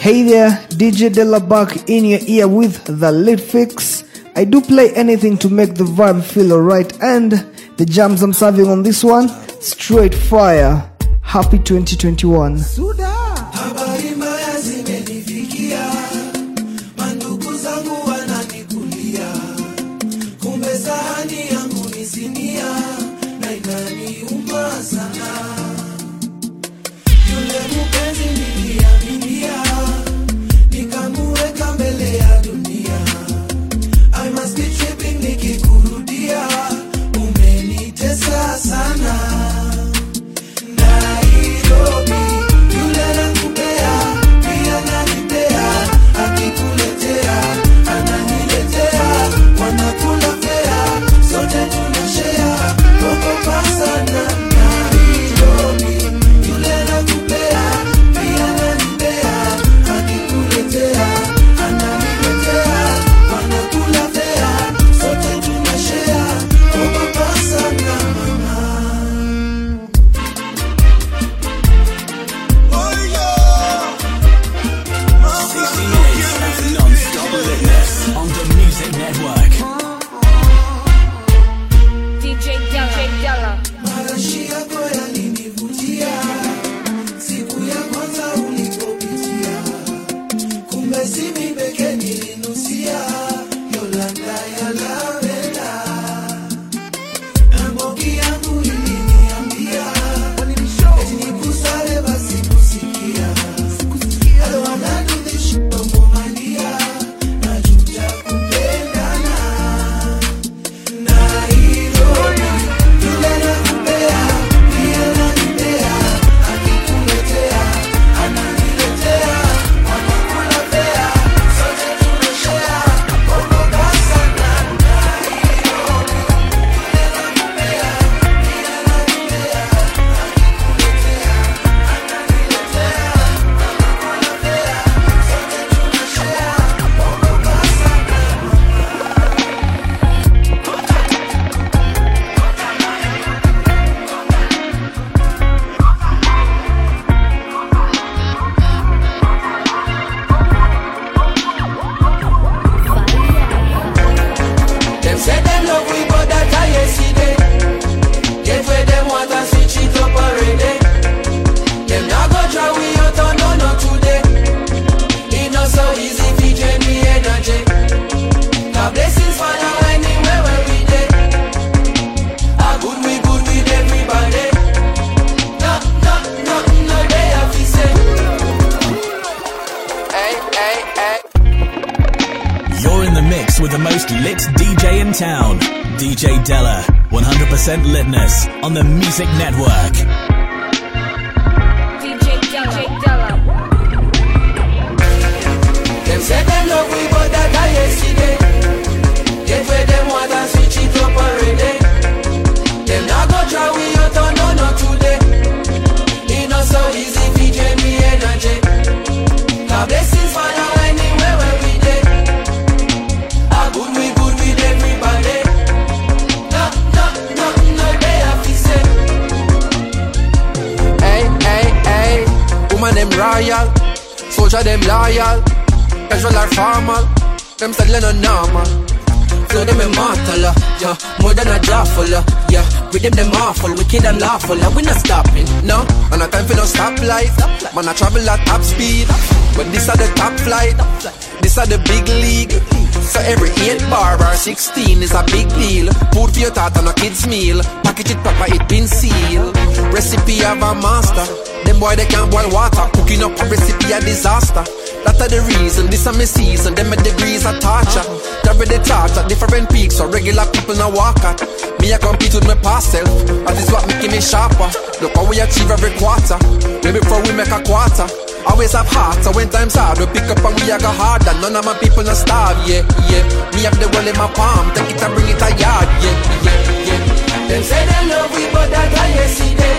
Hey there, DJ Della back in your ear with the lit fix. I do play anything to make the vibe feel alright, and the jams I'm serving on this one, straight fire. Happy 2021. Habari more than a jawful, uh, yeah. With them them awful, wicked and lawful, uh, we not stopping, no. And I time for no stop stoplight, man I travel at top speed. But this are the top flight, this are the big league. So every 8 bar or 16 is a big deal. Food for your thought on a kid's meal. Package it proper, it been sealed. Recipe of a master. Them boy they can't boil water. Cooking up a recipe a disaster. That's the reason, this are my season. Them my degrees are torture. Carry the torch at different peaks, so regular people now walk at. Me I compete with my past self, and this what making me sharper. Look how we achieve every quarter. Maybe before we make a quarter. Always have heart, so when times hard, we pick up and we a go harder. None of my people not starve, yeah, yeah. Me have the world in my palm, take it and bring it a yard, yeah, yeah, yeah. Them say them love we, but that I yesterday.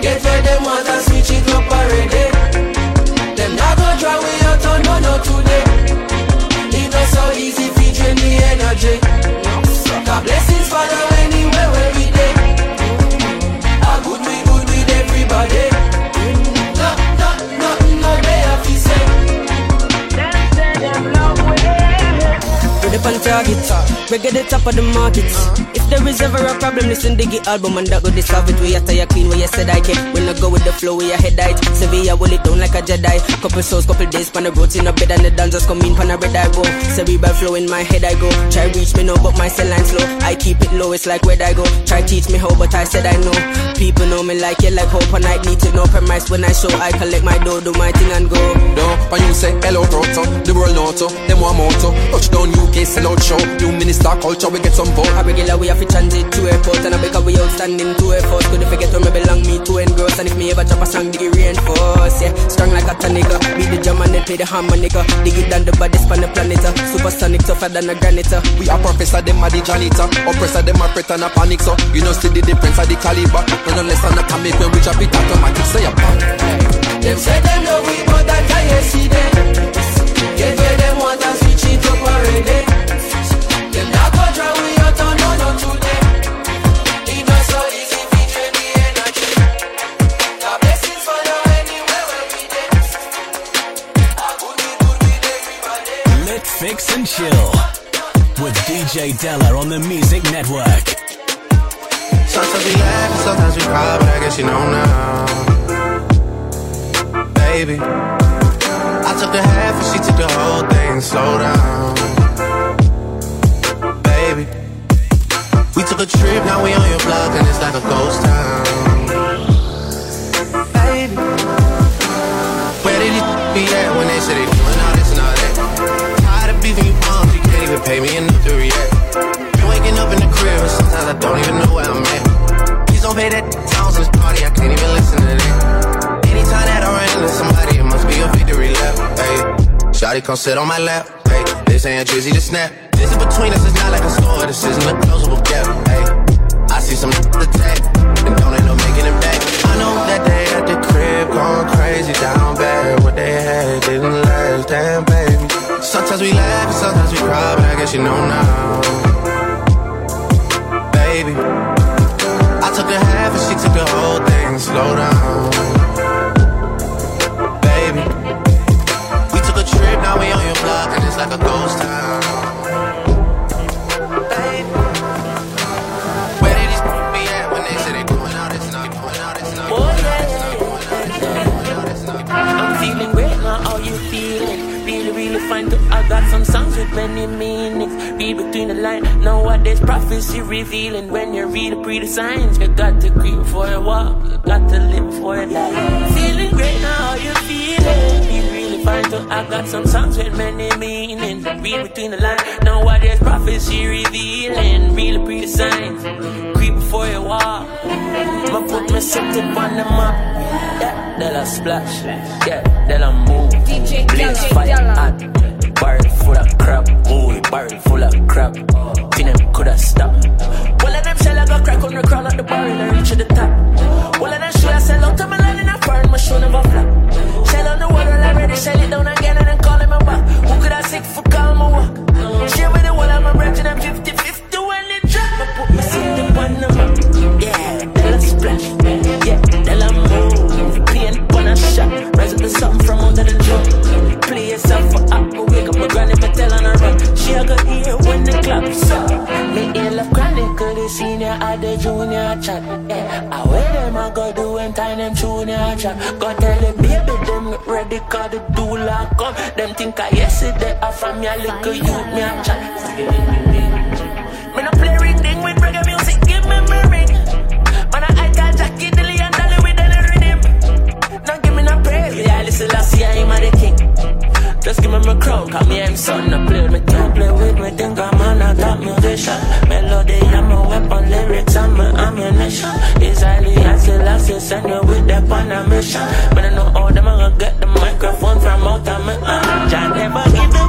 Get where them want and switch it up already. Ka blesi target. Reggae the top of the market. If there is ever a problem, listen to the album and that go dissolve it. We are tired clean where you said I can. When I go with the flow, we are head height. Sevilla will it down like a Jedi. Couple souls, couple days, pan the roads in a bed and the dancers come in, pan a red I go. Cerebral flow in my head I go. Try reach me now, but my cell line slow. I keep it low, it's like where I go. Try teach me how, but I said I know. People know me like you, like hope, and I need to know premise when I show. I collect my dough, do my thing and go. No, when you say hello Toronto, the world know them want more to. Touchdown UK, out show. New minister culture, we get some vote. A regular we have to transit to airport and I because we outstanding to airport. Could if forget where me belong, me to engross. And if me ever drop a song, dig it reinforce. Yeah, strong like a tonic. Beat the drum and then play the harmonica. Dig it down the body span the planet. uh. Supersonic tougher than a granite. uh. We are professor, them are the janitor. Oppressor, them are threat and a panic. So you know see the difference of the caliber. None less than a comic when we drop it automatic. Say a pop. Them say them love we, but I can't see them. Get where them want and switch it up already. Fix, and chill. With DJ Della on the Music Network. Sometimes we laugh sometimes we cry, but I guess you know now. Baby, I took the half and she took the whole thing. Slow down, took a trip, now we on your block and it's like a ghost town. Baby, where did you be at when they say they doing all this and all that? Tired of beefing you bums, you can't even pay me enough to react. Been waking up in the crib and sometimes I don't even know where I'm at. Please don't pay that sounds in this party, I can't even listen to that. Anytime that I run into somebody, it must be a victory lap. Hey, Shotty come sit on my lap. This ain't Drizzy to snap. This is between us, it's not like a store, this isn't a closable gap. Hey, I see some attack, and don't end up making it back. I know that they at the crib going crazy down bad. What they had didn't last, damn baby. Sometimes we laugh, and sometimes we cry, but I guess you know now, baby. I took the half and she took the whole thing. Slow down, Really, fine too. I got some songs with many meanings. Read between the lines. Know what? Nowadays, prophecy revealing. When you read the pretty signs, you got to creep for a walk. You got to live for a life. Feeling great now, how you feeling? Feel really fine too. I got some songs with many meanings. Read between the lines. Nowadays, prophecy revealing. Really pretty signs. Creep for a walk. Ma put me it on the map. Yeah, then I splash. Yeah, then I move. DJ Blaze fire. Barrel full of crap. Ooh, barrel full of crap. Them coulda stopped. Of them shell I go crack on the crown of the barrel and reach to the top. Well, of them should I sell out to my land in a foreign, my show never flop. Shell on the wall already, shell it down again and then call him a back. Who could I sick for call my walk? Share with the wall, I'm a breath to them 50 50 when it drop. I put my seat upon the map. Yeah, then I splash. Yeah, then I move. Paint on a shot. Rise up the something from under the drum. Play yourself for up. I wake up my granny, me tell on her run. She a go here when the clock's up. Me in love chronicle, senior at the junior chat. Yeah, I wear them, I go do when time them junior chat. Go tell the baby them ready, cause the doula come. Them think I yesterday, I from your little youth, me a chat. Me no play ring ding with reggae music, give me my ring. Man, I got Jackie Dilly and Dolly with the rhythm. Now give me no praise, yeah, listen, I see I'm king. Just give me my crown, call me son, I play me, can't play with me, think I'm on a top musician. Melody, I'm a weapon, lyrics, I'm a ammunition. It's highly, I still I still send you with that on a mission. But I know all them, I'm gonna get the microphone from out of me. Uh, Jah never give the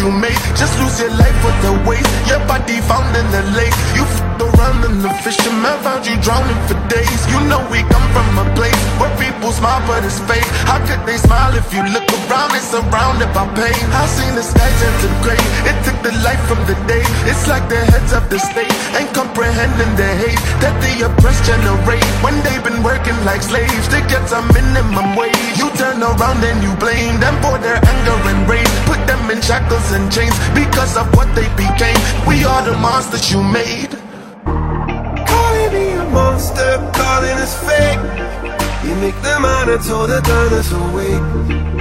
you made. Just lose your life with the waste, your body found in the lake. You f***ed around and the fisherman found you drowning for days. You know we come from a place where people smile but it's fake. How could they smile if you look around and surrounded by pain? I seen the sky turn to gray, it took the light from the day. It's like the heads of the state ain't comprehending the hate that the oppressed generate when they've been working like slaves to get some minimum wage. You turn around and you blame them for their anger and rage. Put them in shackles and chains because of what they became. We are the monsters you made. Calling me a monster, calling us fake. You make them undertow the us away.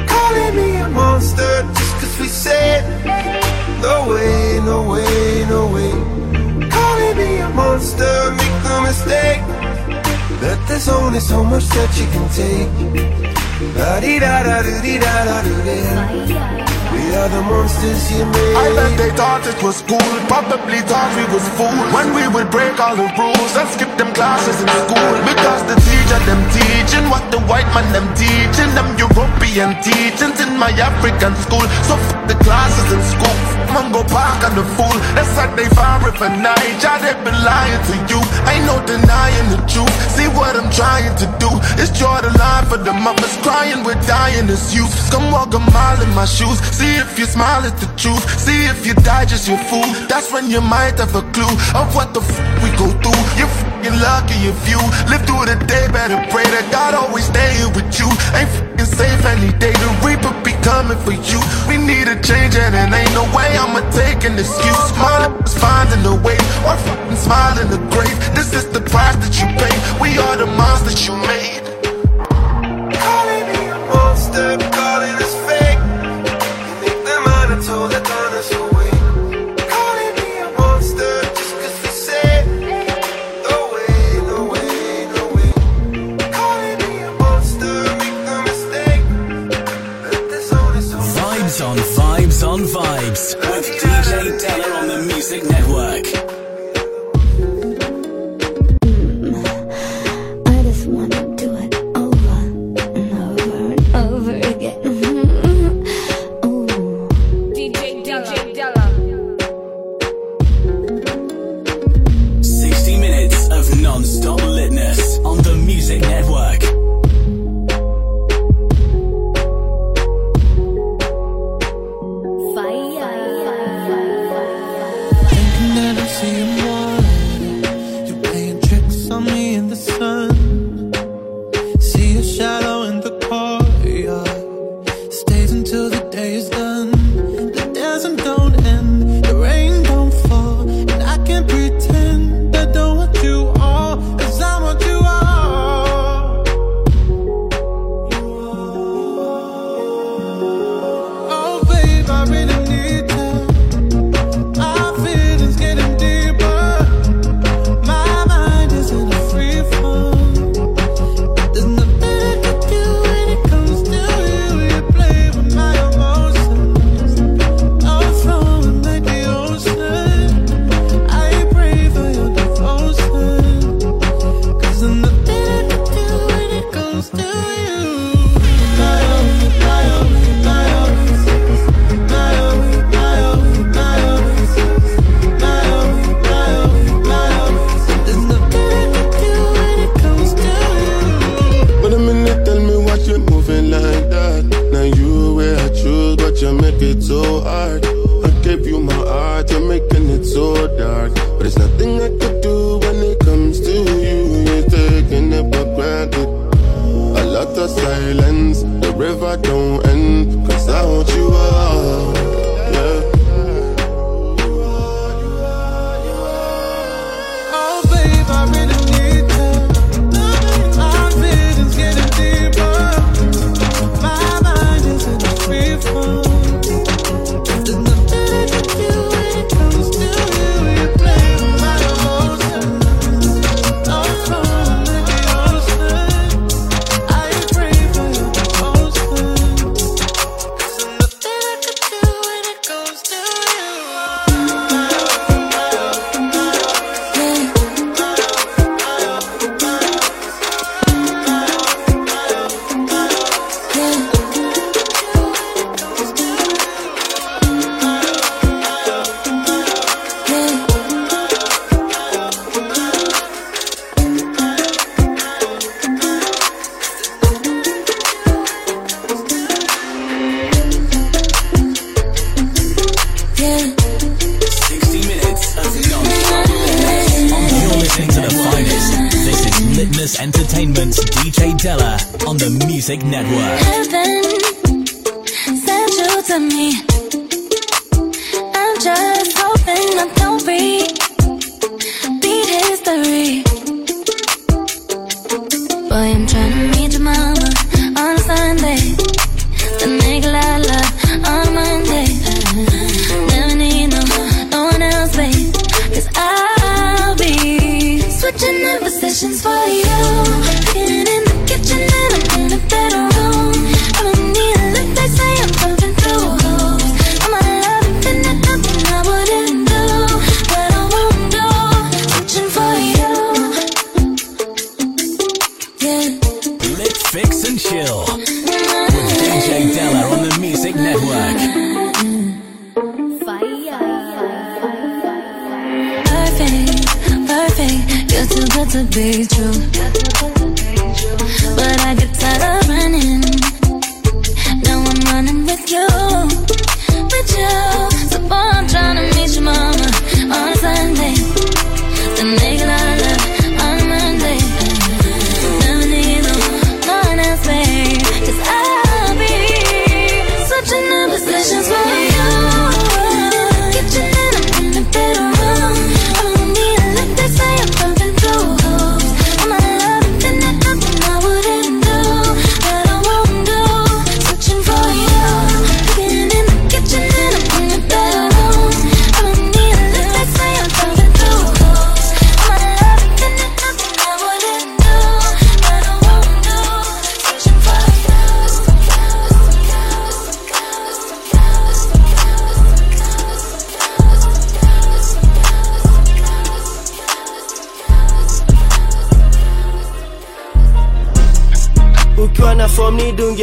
Calling me a monster just cause we said. No way, no way, no way. Calling me a monster, make no mistake. That there's only so much that you can take. La We are the monsters you made. I bet they thought it was cool, probably thought we was fools when we would break all the rules and skip them classes in school because the teacher them teaching what the white man them teaching them European teachings in my African school. So f the classes in school, man go back on the fool. That's like they fire if a night, yeah, they been lying to you. Ain't no denying the truth. See what I'm trying to do is draw the line for the mothers crying, we're dying as youth. Come walk a mile in my shoes. See if you smile at the truth. See if you die just your fool. That's when you might have a clue of what the f we go through. You're f***ing lucky if you live through the day. Better pray that God always stay with you. Ain't f***ing safe any day. The reaper be coming for you. We need a change and it ain't no way I'ma take an excuse. My is finding a way or f***ing smile in the grave. This is the price that you pay. We are the monsters you made. Calling me a monster, calling us Music Network.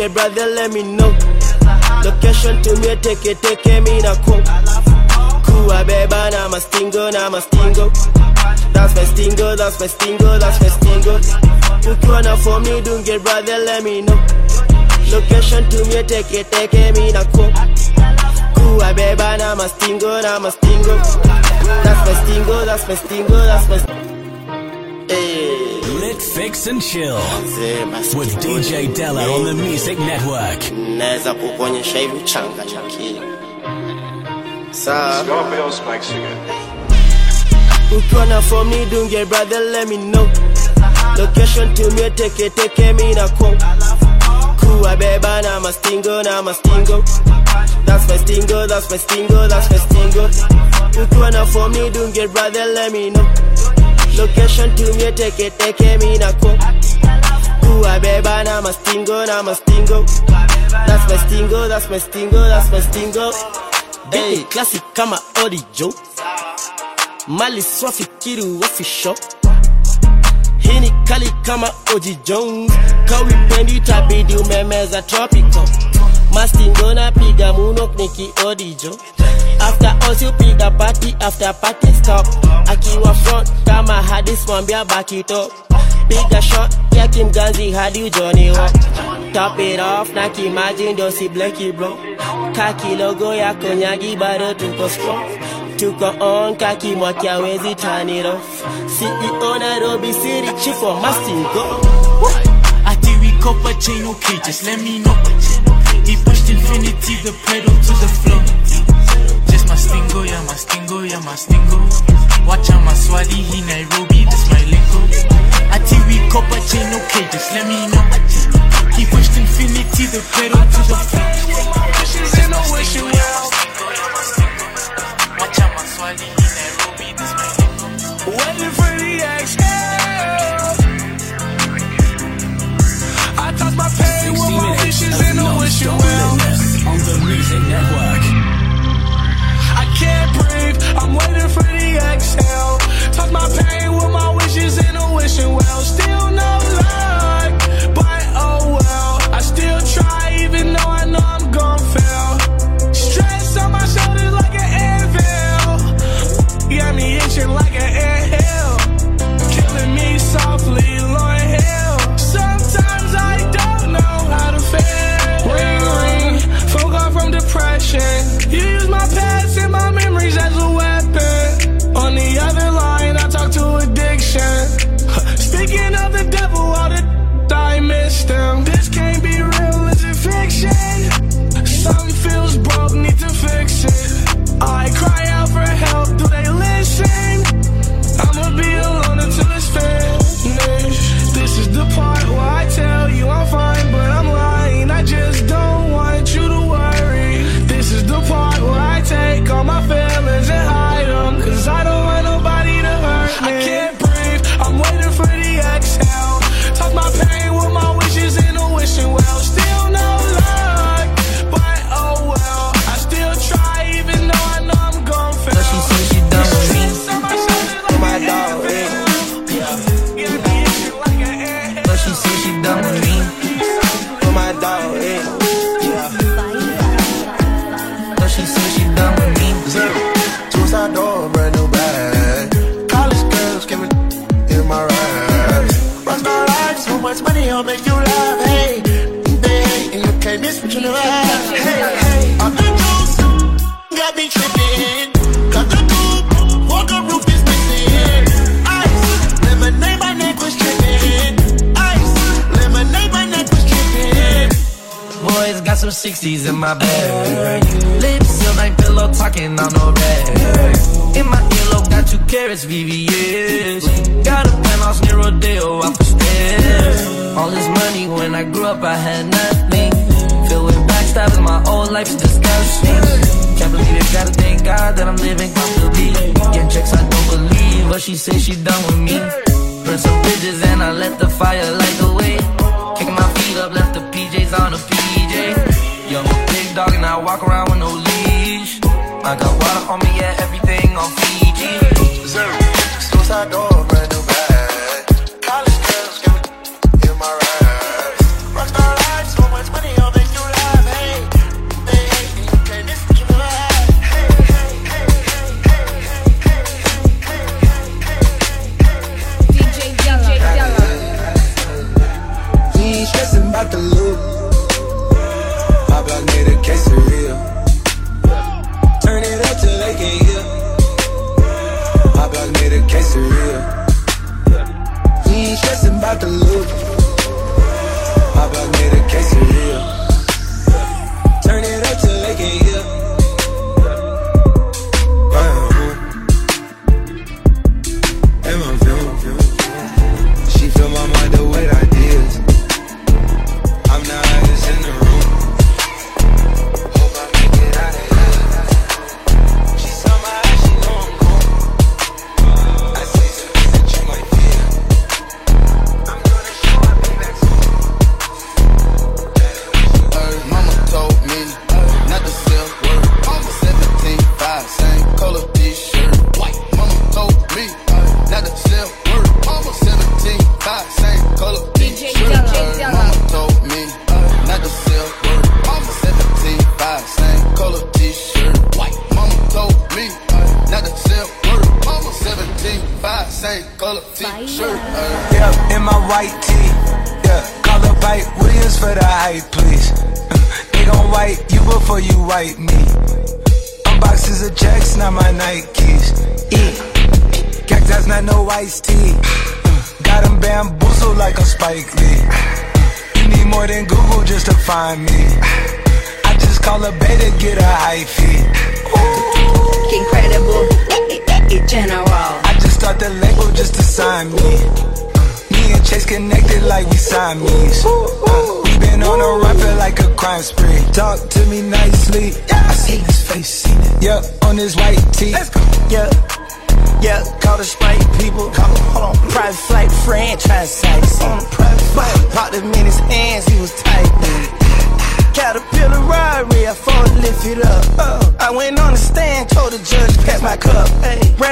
Brother let me know. Location tumie teke teke mi na ko kuwa beba na mastingo na mastingo that's my stingo that's my stingo that's my stingo. Ukiwa na form ni dunge brother let me know. Location tumie teke teke mi na ko kuwa beba na mastingo na mastingo that's my stingo that's my stingo that's my Hey. Lit, fix, and chill with DJ Della on the Music Network. naweza kukuonyesha hivi changa cha akili sawa ukiwa na form ni dunge brother let me know. Location tumie teke teke mi na ko. Kuwa beba na mastingo na mastingo. That's my stingo that's my stingo that's my stingo. Ukiwa na form ni dunge brother let me know location tumie teke teke mi na ko kuwa beba na mastingo na mastingo that's my stingo that's my stingo that's my stingo. Hey, classic kama orijo mali swafikiri wafisho hii ni kali kama oji jones. Kawipendi tabidi umemeza tropical mastingo na piga muno niki odijo after us you piga party after party stop. Akiwa front kama hadis mwambia back it up. Piga shot ya kimganzi hadi ujoni wa top it off na kimaji ndio si bleki bro kaki logo ya konyagi bado tuko strong tuko on kaki mwaki awezi turn it off? CEO Nairobi City chief of Mastingo I think we copper chain, okay, just let me know. Infinity, the pedal to the floor. Just my stingo, yeah, my stingo, yeah, my stingo. Watch out, my he Nairobi, this my lingo. I think we copper chain, okay, just let me know. He pushed infinity, the pedal to the floor. Just my stingo, yeah, my stingo, yeah, my stingo. Watch out, my swadi, Nairobi, this my lingo. Waiting for the exhale. I toss my pain 60 with my minutes wishes of in a wishing well. On the Music Network. I can't breathe. I'm waiting for the exhale. Toss my pain with my wishes in a wishing well. Still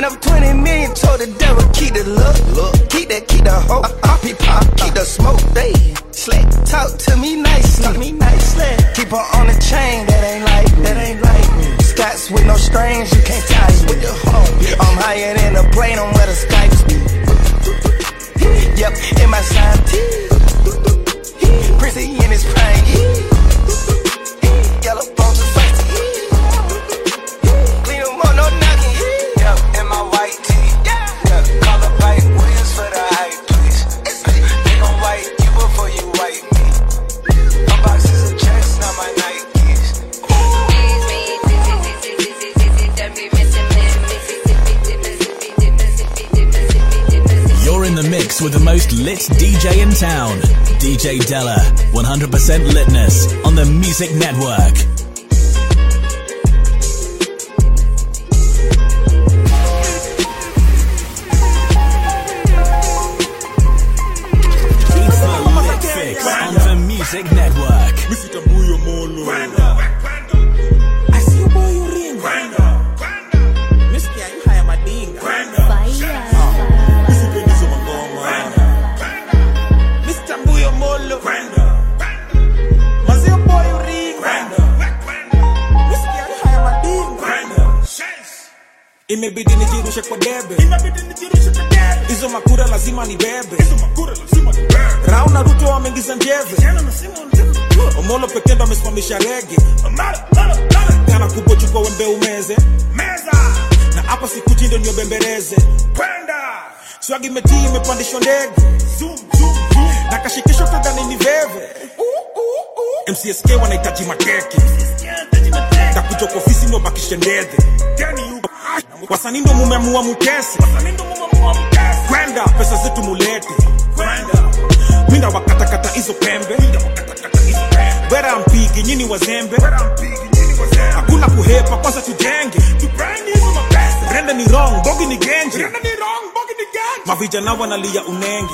Count up 20 million, told the devil, keep the look. look. Keep that, keep the hope. Uh, uh, I, I be pop, keep the smoke. They slick, talk to me nicely. Talk me nicely. Keep her on the chain, that ain't like, that ain't like me. Scots with no strings, you can't tie me. With the home, I'm higher than a plane, I'm where the Skypes be. Yep, in my sign, Prissy in his prime, with the most lit DJ in town, DJ Della. 100% litness on the Music Network. lazima nibebe, Rauna Ruto ameingiza njeve, Omolo pekee ndo amesimamisha rege, kana kubwa chukua wembe umeze. Meza, na hapa sikuti ndo niobembeleze penda, swagi imetii imepandishwa ndege, na kashikisho kagani ni veve. MCSK wanahitaji makeke, takuja kwa ofisi niobakishe ndedhe, wasanii ndo mumeamua mutese kwenda pesa zetu mulete minda wakatakata hizo pembe. Wera mpigi nyini wazembe. Hakuna kuhepa kwanza tujenge. Rende ni wrong bogi ni genje mavijana wanalia unenge.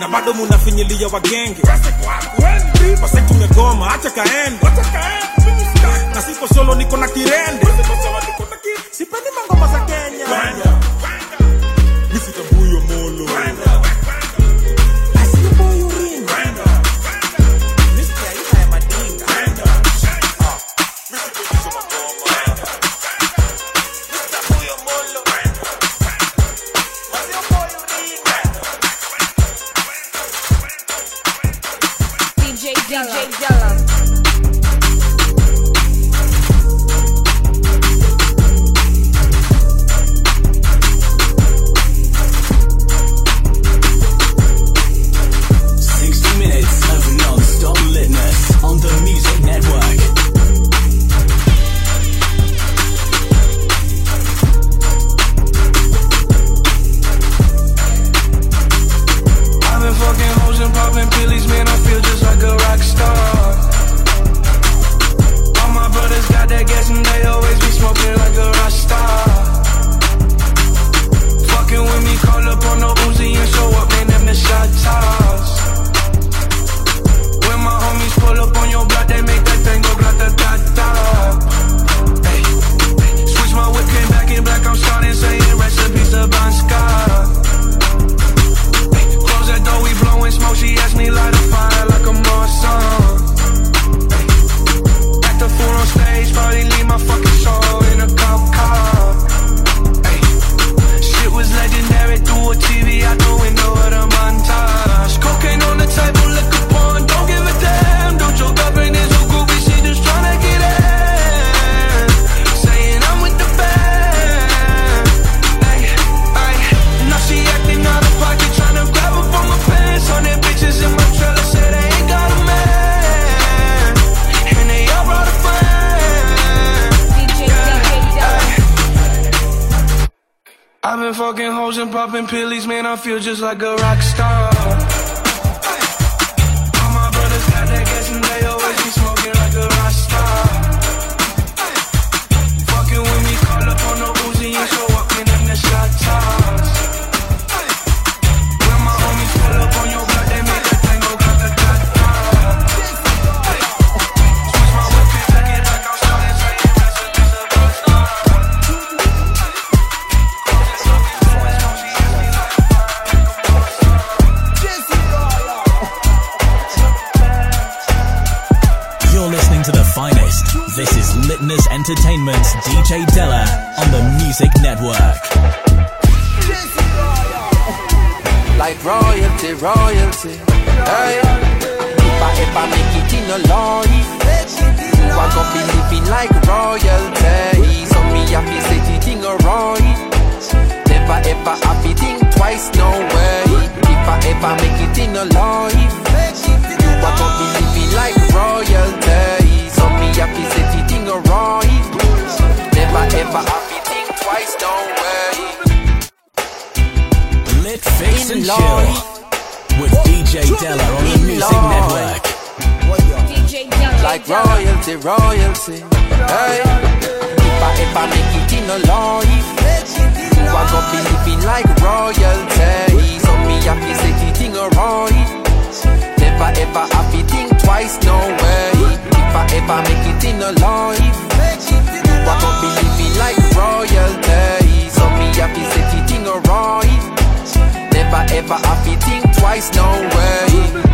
Na bado munafinyilia wagenge. Wasetumegoma hacha kaende. Na sipo niko na kirende. Sipendi mangoma za kende. Brand new. feel just like a rock star. like royalty, royalty. Hey. If I ever make it in a life, who I gon' be living like royalty? So me have to say the thing right. Never ever have to think twice, no way. If I ever make it in a life, who I gon' be living like royalty? So me have to say the thing right. Never ever have to think twice, no way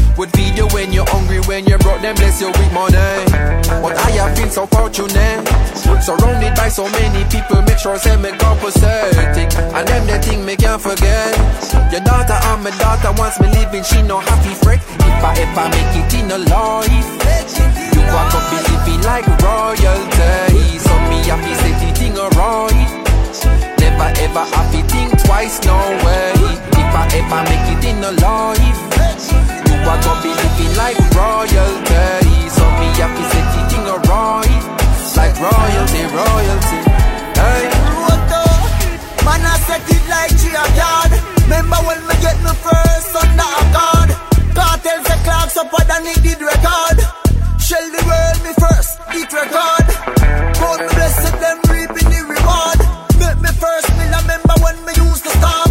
Would feed you when you're hungry, when you're broke, then bless you with money. But I have been so fortunate, surrounded by so many people, make sure say me compensating. And them the thing me can't forget. Your daughter and my daughter wants me living, she no happy freak. If I ever make it in a life, you walk up be living like royalty. So me happy say the thing alright. Never ever happy think twice, no way. If I ever make it in a life, are gonna be living like royalty. So me happy say the thing alright, like royalty, royalty. Hey. Man, I set it like a yard. Remember when me get me first under a guard? Cartels the clocks up and it did record. Shell the world me first, it record. God me blessed them reaping the reward. Make me first I remember when me used to starve.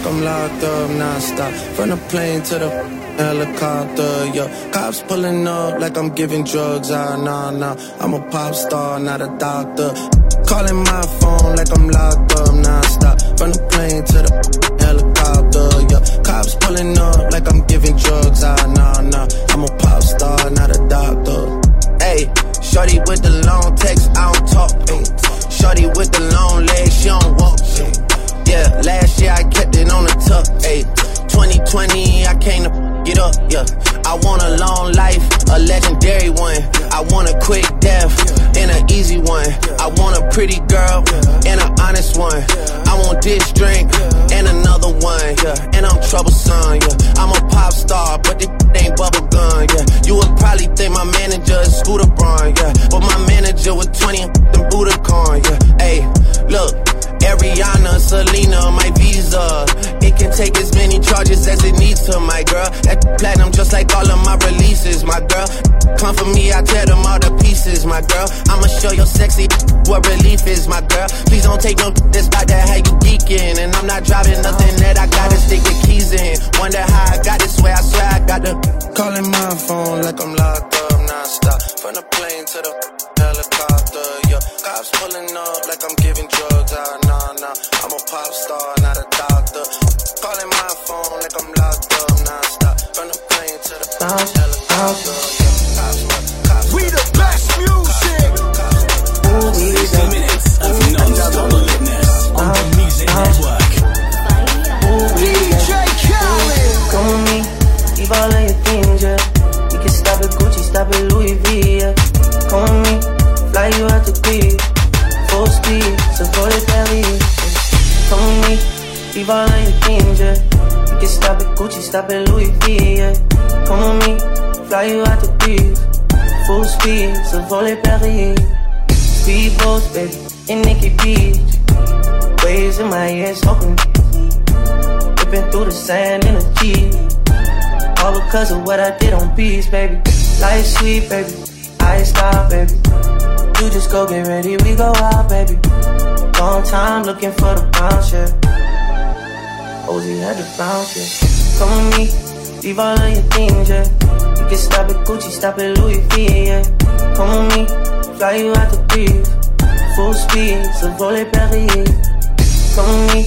like I'm locked up non-stop From the plane to the helicopter, yo Cops pulling up like I'm giving drugs, ah, nah, nah I'm a pop star, not a doctor Calling my phone like I'm locked up non-stop From the plane to the helicopter, yo Cops pulling up like I'm giving drugs, ah, nah, nah I'm a pop star, not a doctor Hey, shorty with the long text, I don't talk. Ay. Shorty with the long legs, she don't walk. Ay. Yeah, last year I kept it on the tuck. Ay. 2020, I came to get up. Yeah, I want a long life, a legendary one. I want a quick death and an easy one. I want a pretty girl and an honest one. I want this drink and another one. Yeah, and I'm troublesome. Yeah, I'm a pop star, but this ain't bubble gun. Yeah, you would probably think my manager is Scooter Braun. Yeah, but my manager was 20 and Budokan. Yeah, hey, look. Ariana, Selena, my visa. It can take as many charges as it needs to, my girl. That platinum just like all of my releases, my girl. Come for me, I tear them all to pieces, my girl. I'ma show your sexy what relief is, my girl. Please don't take no that's about that how you geeking. And I'm not driving nothing that I gotta stick the keys in. Wonder how I got this way, I swear I got the calling my phone like I'm locked up non-stop. From the plane to the helicopter, yeah. Cops pulling up like I'm giving drugs, ah, nah. I'm a pop star, not a doctor. Calling my phone like I'm locked up non-stop. From the plane to the helicopter, leave all of your things, yeah. You can stop at Gucci, stop at Louis V, yeah. Come with me, fly you out to Greece. Full speed, so to Paris. Speedboats, baby, in Nikki Beach. Waves in my ear, smoking. Ripping through the sand in a Jeep. All because of what I did on beats, baby. Life sweet, baby. I stop, baby. You just go get ready, we go out, baby. Long time looking for the bounce, yeah. Ozzy had the bounce, yeah. Come with me, leave all of your things, yeah. You can stop at Gucci, stop at Louis V, yeah. Come with me, fly you out to Greece. Full speed, so volley Paris. Come with me,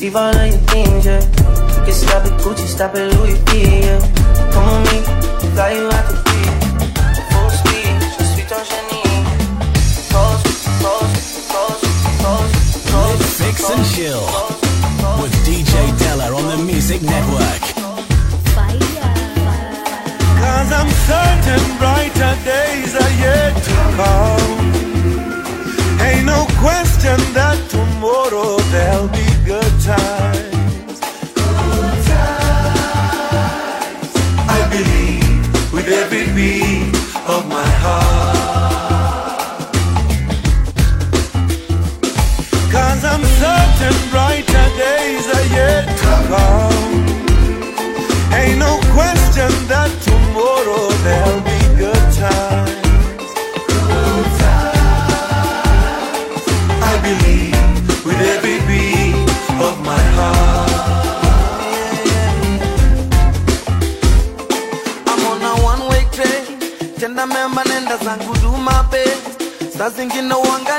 leave all of your things, yeah. You can stop at Gucci, stop at Louis V, yeah. Come with me, fly you out to Greece. Full speed, je suis ton génie. Pose, pose, pose, pose, pose. Fix and chill with DJ Della on the Music Network. Cause I'm certain brighter days are yet to come. Ain't no question that tomorrow there'll be good times. Good times. I believe with every beat of my heart. Cause I'm certain brighter days are yet to come. Ain't no question that tomorrow there'll be good times. Good times. I believe with every beat of my heart. I'm on a one-way train tenda memba nenda zangu duma pe saa zingine wanga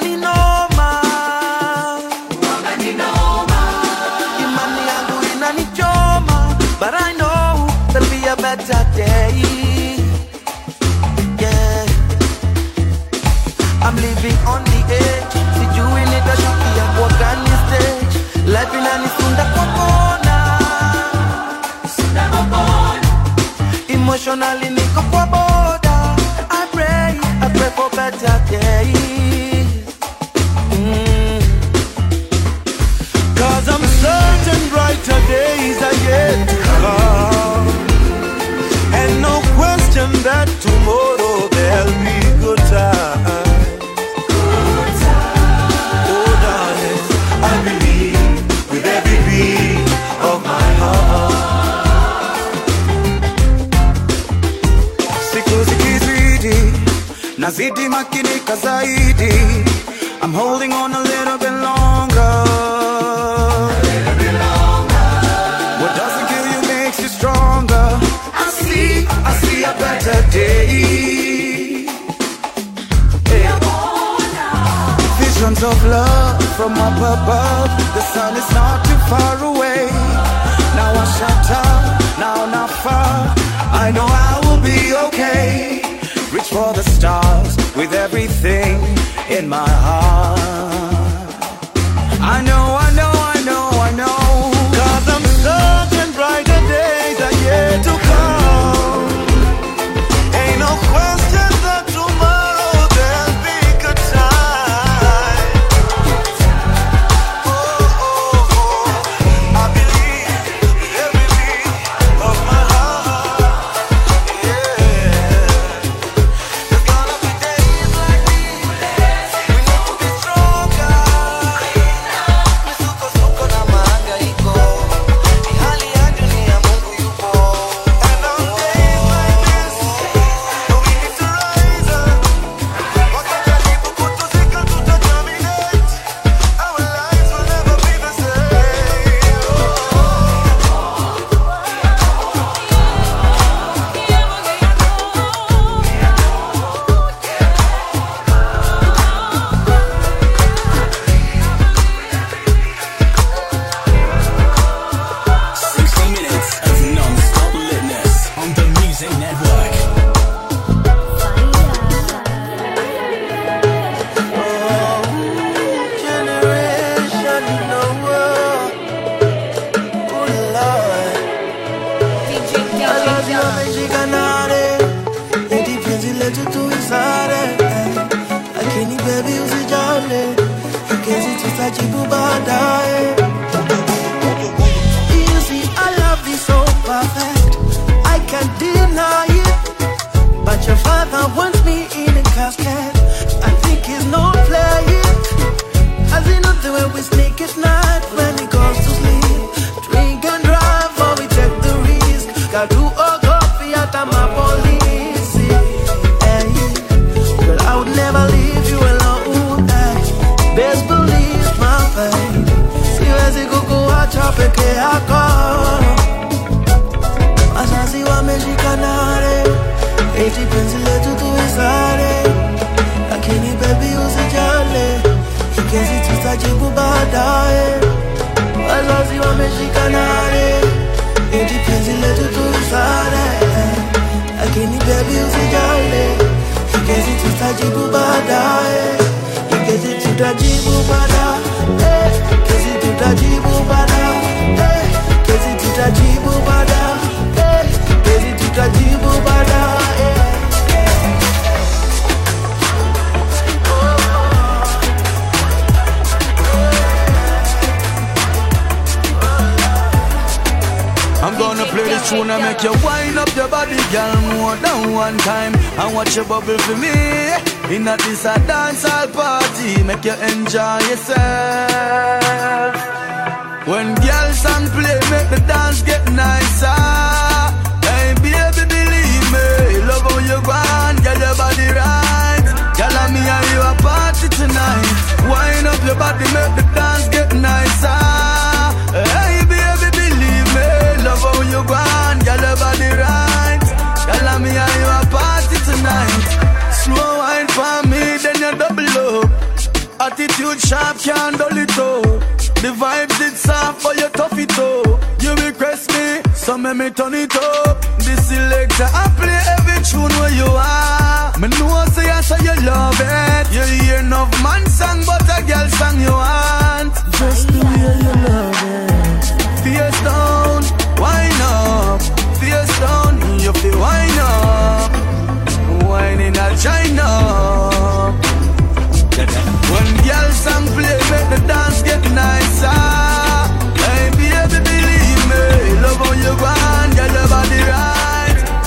Kwa boda I pray, I pray for better days zaidi I'm holding on a little bit longer. What doesn't kill you makes you stronger. I see, I see a better day. Visions of love from up above. The sun is not too far away. Now I shut up, now not far. I know I will be okay everything in my heart You bubble for me. In a this a dancehall party, make you enjoy yourself. Me, so make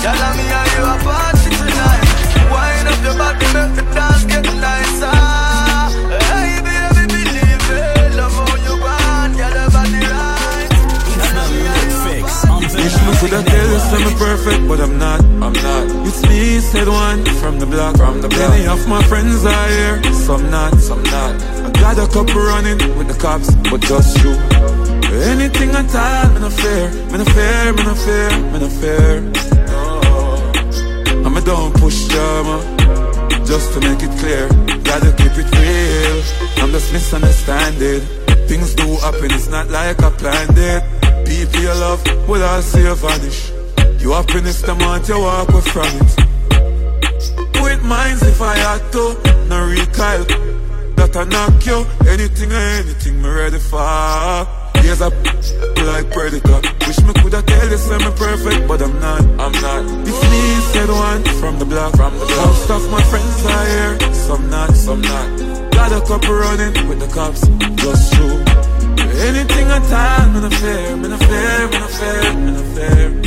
Girl, and me and you a party tonight. Wind up your body, make the dance get nicer. Hey, baby, believe me, love how you go on, get your body right. Girl, and me and you a party Wish me coulda tell you say me perfect, but I'm not. I'm not. It's me, said one from the block. From the block. Many of my friends are here, some not, some not. I got a couple running with the cops, but just you. Anything at all, me no fear, me no fear, me no fear, me no fear. I'm don't push drama, just to make it clear. Gotta keep it real. I'm just misunderstanding. Things do happen, it's not like I planned it. People you love will all see you vanish. You happiness the month you walk away from it. With minds if I had to, no recoil. That I knock you, anything or anything me ready for. Here's a like predator. Wish me coulda tell you say me perfect, but I'm not. I'm not. If me said one from the block, from the block. Most of my friends are here, some not, some not. Got a couple running with the cops, just true. Anything at all, me no fear, me no fear, me no fear, me no fear.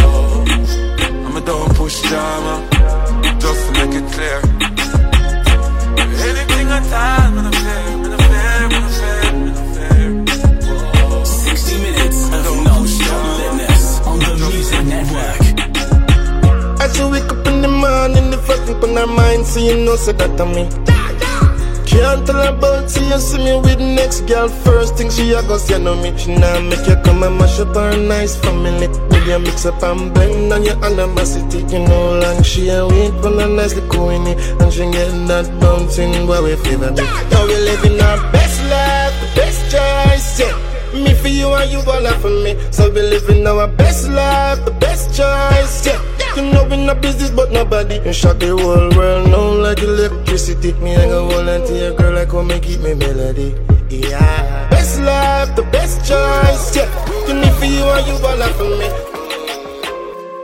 Oh, I'm a don't push drama, just to make it clear. Anything at all, me no fear, me no fear, me no fear, me no fear. 60 minutes of Music Network. As you wake up in the morning, the first thing on our mind, so you know, say that I'm me. Can't tell about see you see me with next girl First thing she a go say no me She nah make you come and mash up her nice family With you mix up and blend on your animosity You know long she a wait for a nicely coiny And she get that bouncing boy we favor me Now we living our best life, the best choice, yeah Me for you and you all for me. So we living our best life, the best choice, yeah. You know we no business but nobody. You shock the whole world now like electricity. Me I go hold on to your girl like come and keep me melody. Yeah. Best life, the best choice, yeah. You need for you and you all for me.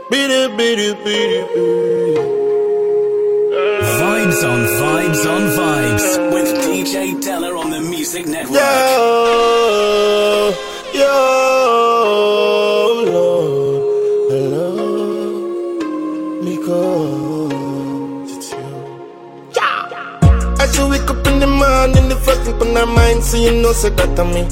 Beat it, beat it, beat it, beat it Vibes Vibes on vibes on vibes with DJ Della on the Music Network. Yo, yo, Lord, hello, because it's you. Yeah. As you wake up in the morning, the first thing on my mind, so you know, say that I'm me.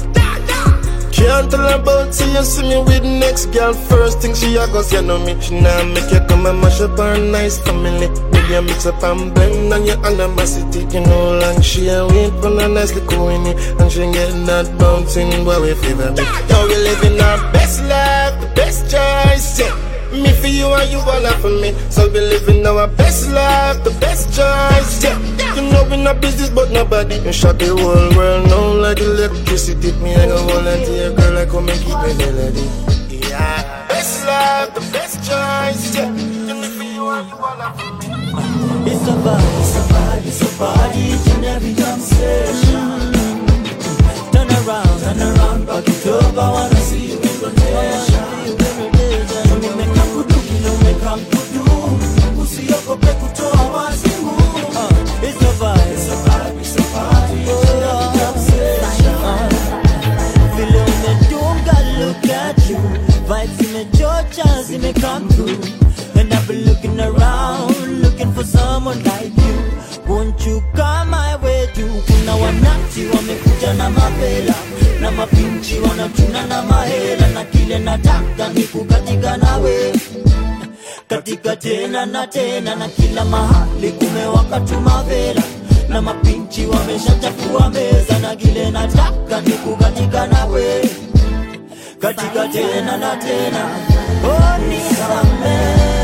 Can't tell her about see you see me with next girl First thing she a go say know me She nah make you come and mash up her nice family With mix up and blend on your animosity. You know long she a wait for a nice little winnie And she get that bouncing boy we favor me Now we living our best life, the best choice yeah. Me for you and you all for me. So we living our best life, the best choice yeah. You know we not business but nobody. Can shut the whole world now like electricity. Me I go volunteer girl I come and keep me melody. Yeah. Best life, the best choice yeah. You me for you and you all It's a vibe, it's a vibe, it's a party jam session. Turn around, turn around, back it up. I wanna see you in rotation. Umeka kudu, kile umeka mkudu. Usiogope kutoa wazimu. It's a vibe, it's a vibe, it's a party jam session. Vile umedunga, look at you. Vibes zimechocha, zimecome through. Someone like you. Won't you come my way too? Kuna wanati wamekuja na mapela na mapinchi wanachuna na mahela, na kile nataka ni kukatika nawe katika tena na tena, na kila mahali kumewaka tumavela na mapinchi wameshachafua meza, na kile nataka ni kukatika nawe katika tena na tena. Oh, nisamehe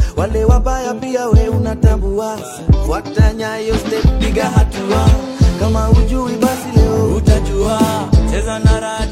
wale wabaya pia we unatambua. Fuata nyayo step piga hatua. Kama ujui basi leo utajua. Cheza na rada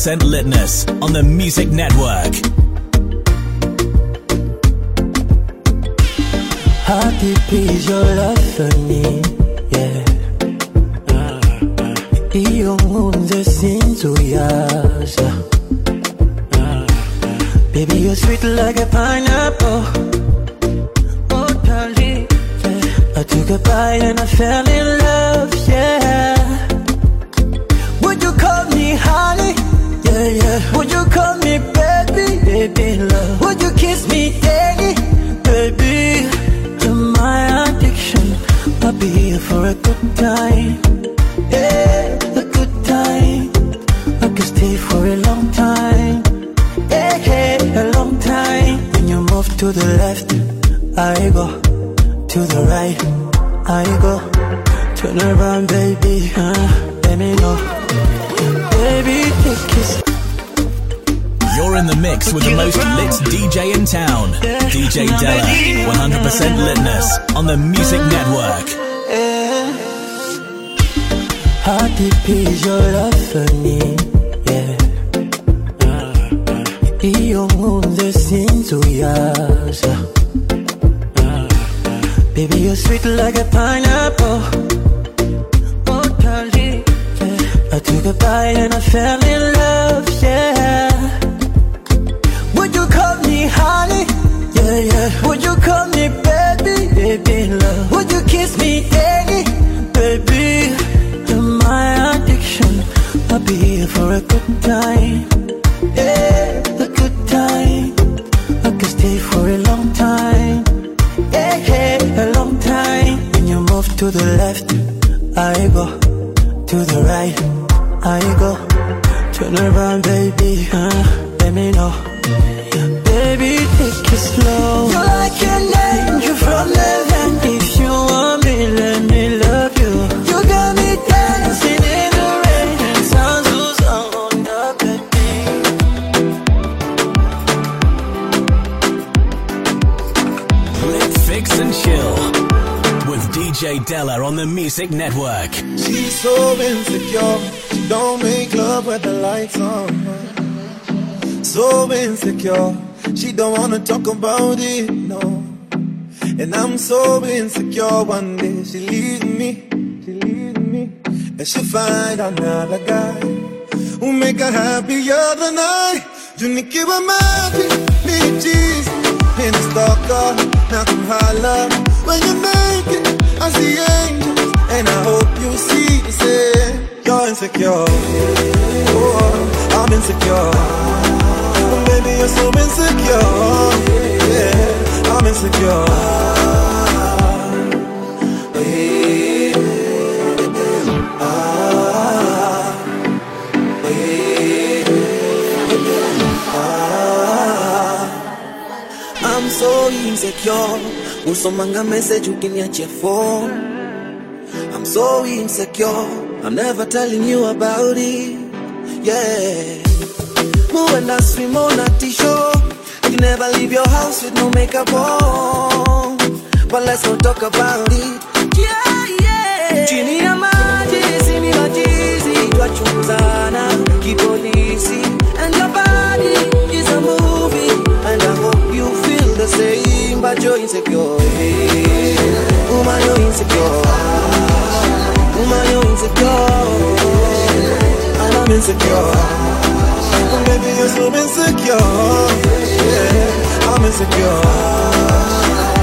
100% litness on the Music Network. How is your love for me? Yeah. Iyo nkunze sinzuyaza Baby you're sweet like a pineapple stay for a long time. Yeah, yeah, a long time. When you move to the left, I go. To the right, I go. Turn around, baby. Uh, let me know. Baby, take kiss. You're in the mix with the most lit DJ in town. DJ Della. 100% litness on the Music Network. Yeah. How deep is your love for me? Yeah. Iyo nkunze sinzuyaza Baby, you're sweet like a pineapple. I took a bite and I fell in love, yeah. Would you call me honey? Yeah, yeah. Would you call me baby? Baby, love. Would you kiss me daily? Baby, you're my addiction. I'll be here for a good time. Yeah, to the left, I go. To the right, I go. Turn around, baby. Uh, let me know. Baby, take it slow. You're like Della on the Music Network. She's so insecure. She don't make love with the lights on. So insecure. She don't wanna talk about it, no. And I'm so insecure. One day she leaves me, she leaves me, and she find another guy who make her happier than I. Junikiwa maji, me cheese, in the stalker, now come holla when you make it. I see angels, and I hope you see the same. You're insecure, oh, I'm insecure. Baby, you're so insecure, yeah, I'm insecure. I'm so insecure. Usomanga message ukiniachia phone. I'm so insecure. I'm never telling you about it. Yeah. Move and I swim on a t-shirt. You never leave your house with no makeup on. But let's not talk about it. Yeah, yeah. Chini but you're insecure. Woman, you're insecure. Woman, you're insecure. And I'm insecure. Baby, you're so insecure. Yeah, I'm insecure.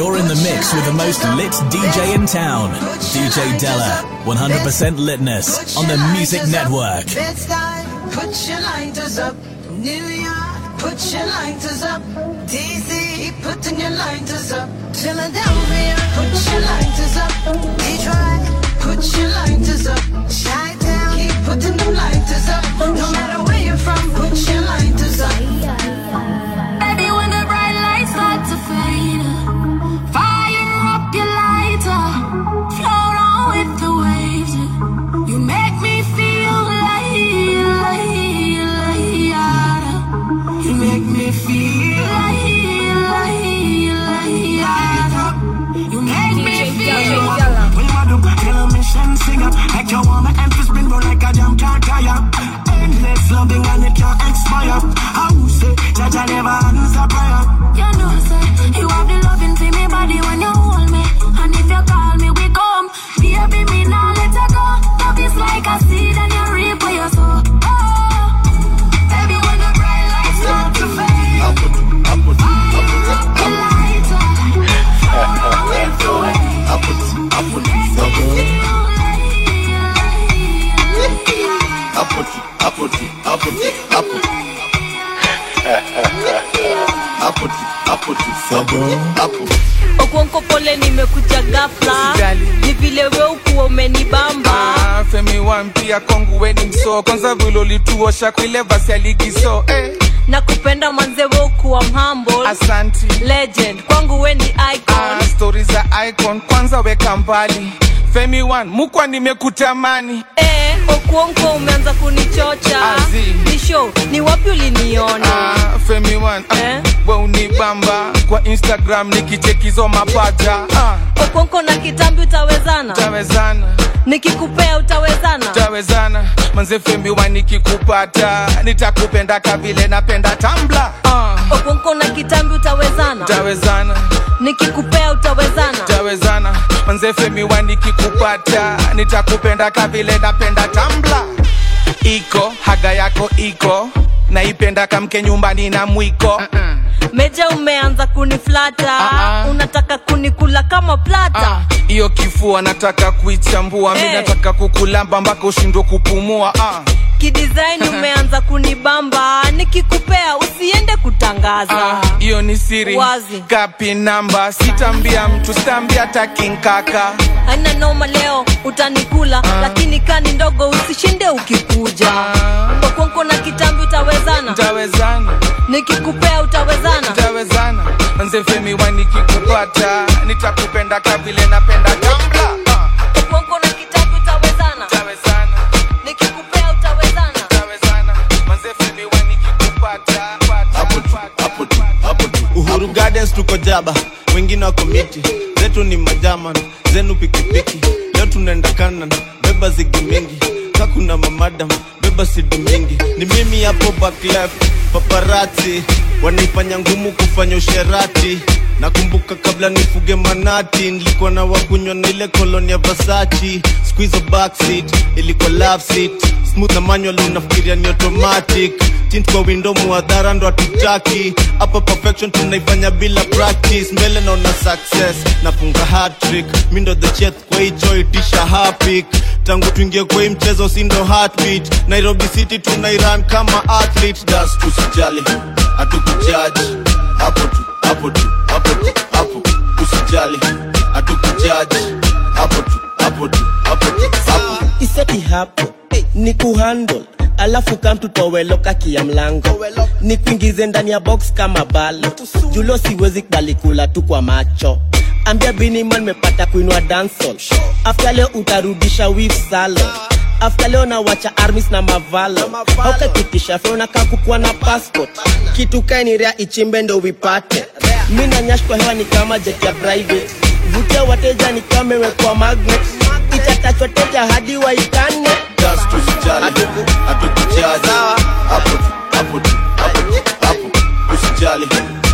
You're in the mix with the most lit DJ in town. DJ Della. 100% litness on the Music Network. Put your lighters up. New York, put your lighters up. DC, putting your lighters up. Philadelphia, put your lighters up. Detroit, put your lighters up. Chi-Town, keep putting them lighters up. No matter where you're from, put your lighters Okwonko pole, nimekuja ghafla, ni vile we ukuwa umenibamba. Ah, femi wa kongu weni mso kwanza vile ulituosha kuile vasi aligiso eh. Nakupenda manze, we ukuwa mhambo. Legend, kwangu we. Ah, stori za icon kwanza weka mbali femi one mukwa nimekutamani. Eh, okuonko umeanza kunichocha. Azi. ni show ni wapi uliniona? Ah, femi one ah, we unibamba. Kwa instagram nikichekizo mapaja. Ah, okuonko na kitambi utawezana? Utawezana. nikikupea utawezana? Utawezana. manze femi one nikikupata nitakupenda kavile napenda tambla ah, okuonko na kitambi utawezana? Utawezana. nikikupea utawezana? Tawezana femi nikikupata nitakupenda kavile napenda tambla iko haga yako iko naipenda kamke nyumbani na mwiko. Meja umeanza kuniflata. Unataka kunikula kama plata. Hiyo kifua nataka kuichambua. Mi Eh. nataka kukulamba mpaka ushindwe kupumua. Ah. Kidesign umeanza kunibamba nikikupea usiende kutangaza. Hiyo uh, ni siri. Wazi. kapi namba sitambia mtu sitambia takinkaka haina noma leo utanikula lakini kani ndogo usishinde ukikuja. Okonko na kitambi utawezana. Utawezana. Nikikupea utawezana. Utawezana. Wa nikikupata nitakupenda kavile napenda tambla gardens tuko jaba wengine wako miti. Zetu ni majaman zenu pikipiki. Leo tunaenda kanan beba zigi mingi. Kakuna mamadam beba sidi mingi. Ni mimi hapo back paparati wanaifanya ngumu kufanya usherati. Nakumbuka kabla nifuge manati nilikuwa na wakunywa na ile kolonia vasachi squizo backseat ilikuwa love smooth na manual unafikiria ni automatic. Tint kwa window muadhara ndo atutaki hapa perfection tunaifanya bila practice. Mbele naona success nafunga hat-trick mi ndo the chef kwa hicho itisha hapik tangu tuingie kwa mchezo si ndo heartbeat. Nairobi city tunairan kama athlete. Das tusijali hatukujaji. Hapo tu hapo tu hapo tu hapo. Usijali hatukujaji. Hapo tu hapo tu hapo tu hapo iseti hapo ni kuhandle alafu kamtutowe kaki ya mlango. Ni kuingize ndani ya box kama balo. Julo siwezi kbali kula tu kwa macho. Ambia biniman mepata kuinua dansol afta leo utarudisha wif salo afta leo nawacha armis na mavalo aukakitisha feona unakaa kukuwa na passport. Kitu kainirea ichimbe ndo vipate mi na nyash kwa hewa ni kama jet ya private. Vutia wateja ni kama imewekwa magnet. Itatachwa teja hadi waitane just usijali hatukujaji hapo tu hapo tu hapo tu hapo usijali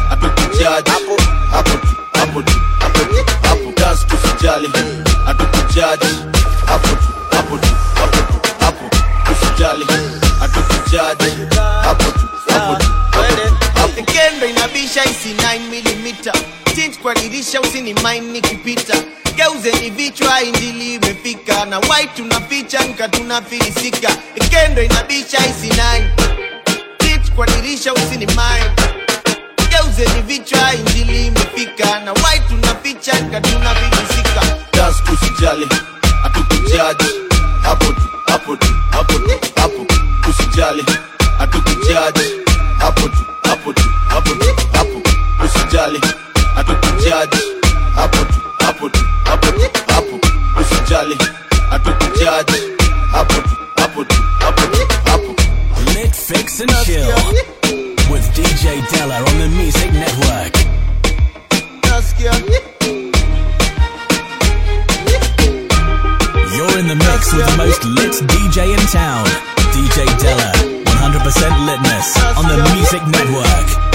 hatukujaji hapo tu hapo tu hapo tu hapo just usijali hatukujaji hapo tu hapo tu hapo tu hapo usijali hatukujaji hapo tu hapo tu hapo tu hapo kendo inabisha isi 9 mm tint kwa dirisha usini mine nikipita. Geuzeni vichwa injili imefika. Na white tunaficha nka tunafilisika. Ikendo inabisha isinai 9 kwa dirisha usini mine. Geuzeni vichwa injili imefika. Na white tunaficha nka tunafilisika. Just usijali hatukujaji hapo tu hapo tu hapo tu hapo. Usijali hatukujaji hapo tu hapo tu hapo tu hapo. Usijali hapo tujaji, hapo tu, hapo tu, hapo tu, hapo usijali, hatukujaji, hapo tu, hapo tu, hapo tu, hapo. Mix, fix and chill with DJ Della on the Music Network. You're in the mix with the most lit DJ in town. DJ Della, 100% litness on the Music Network.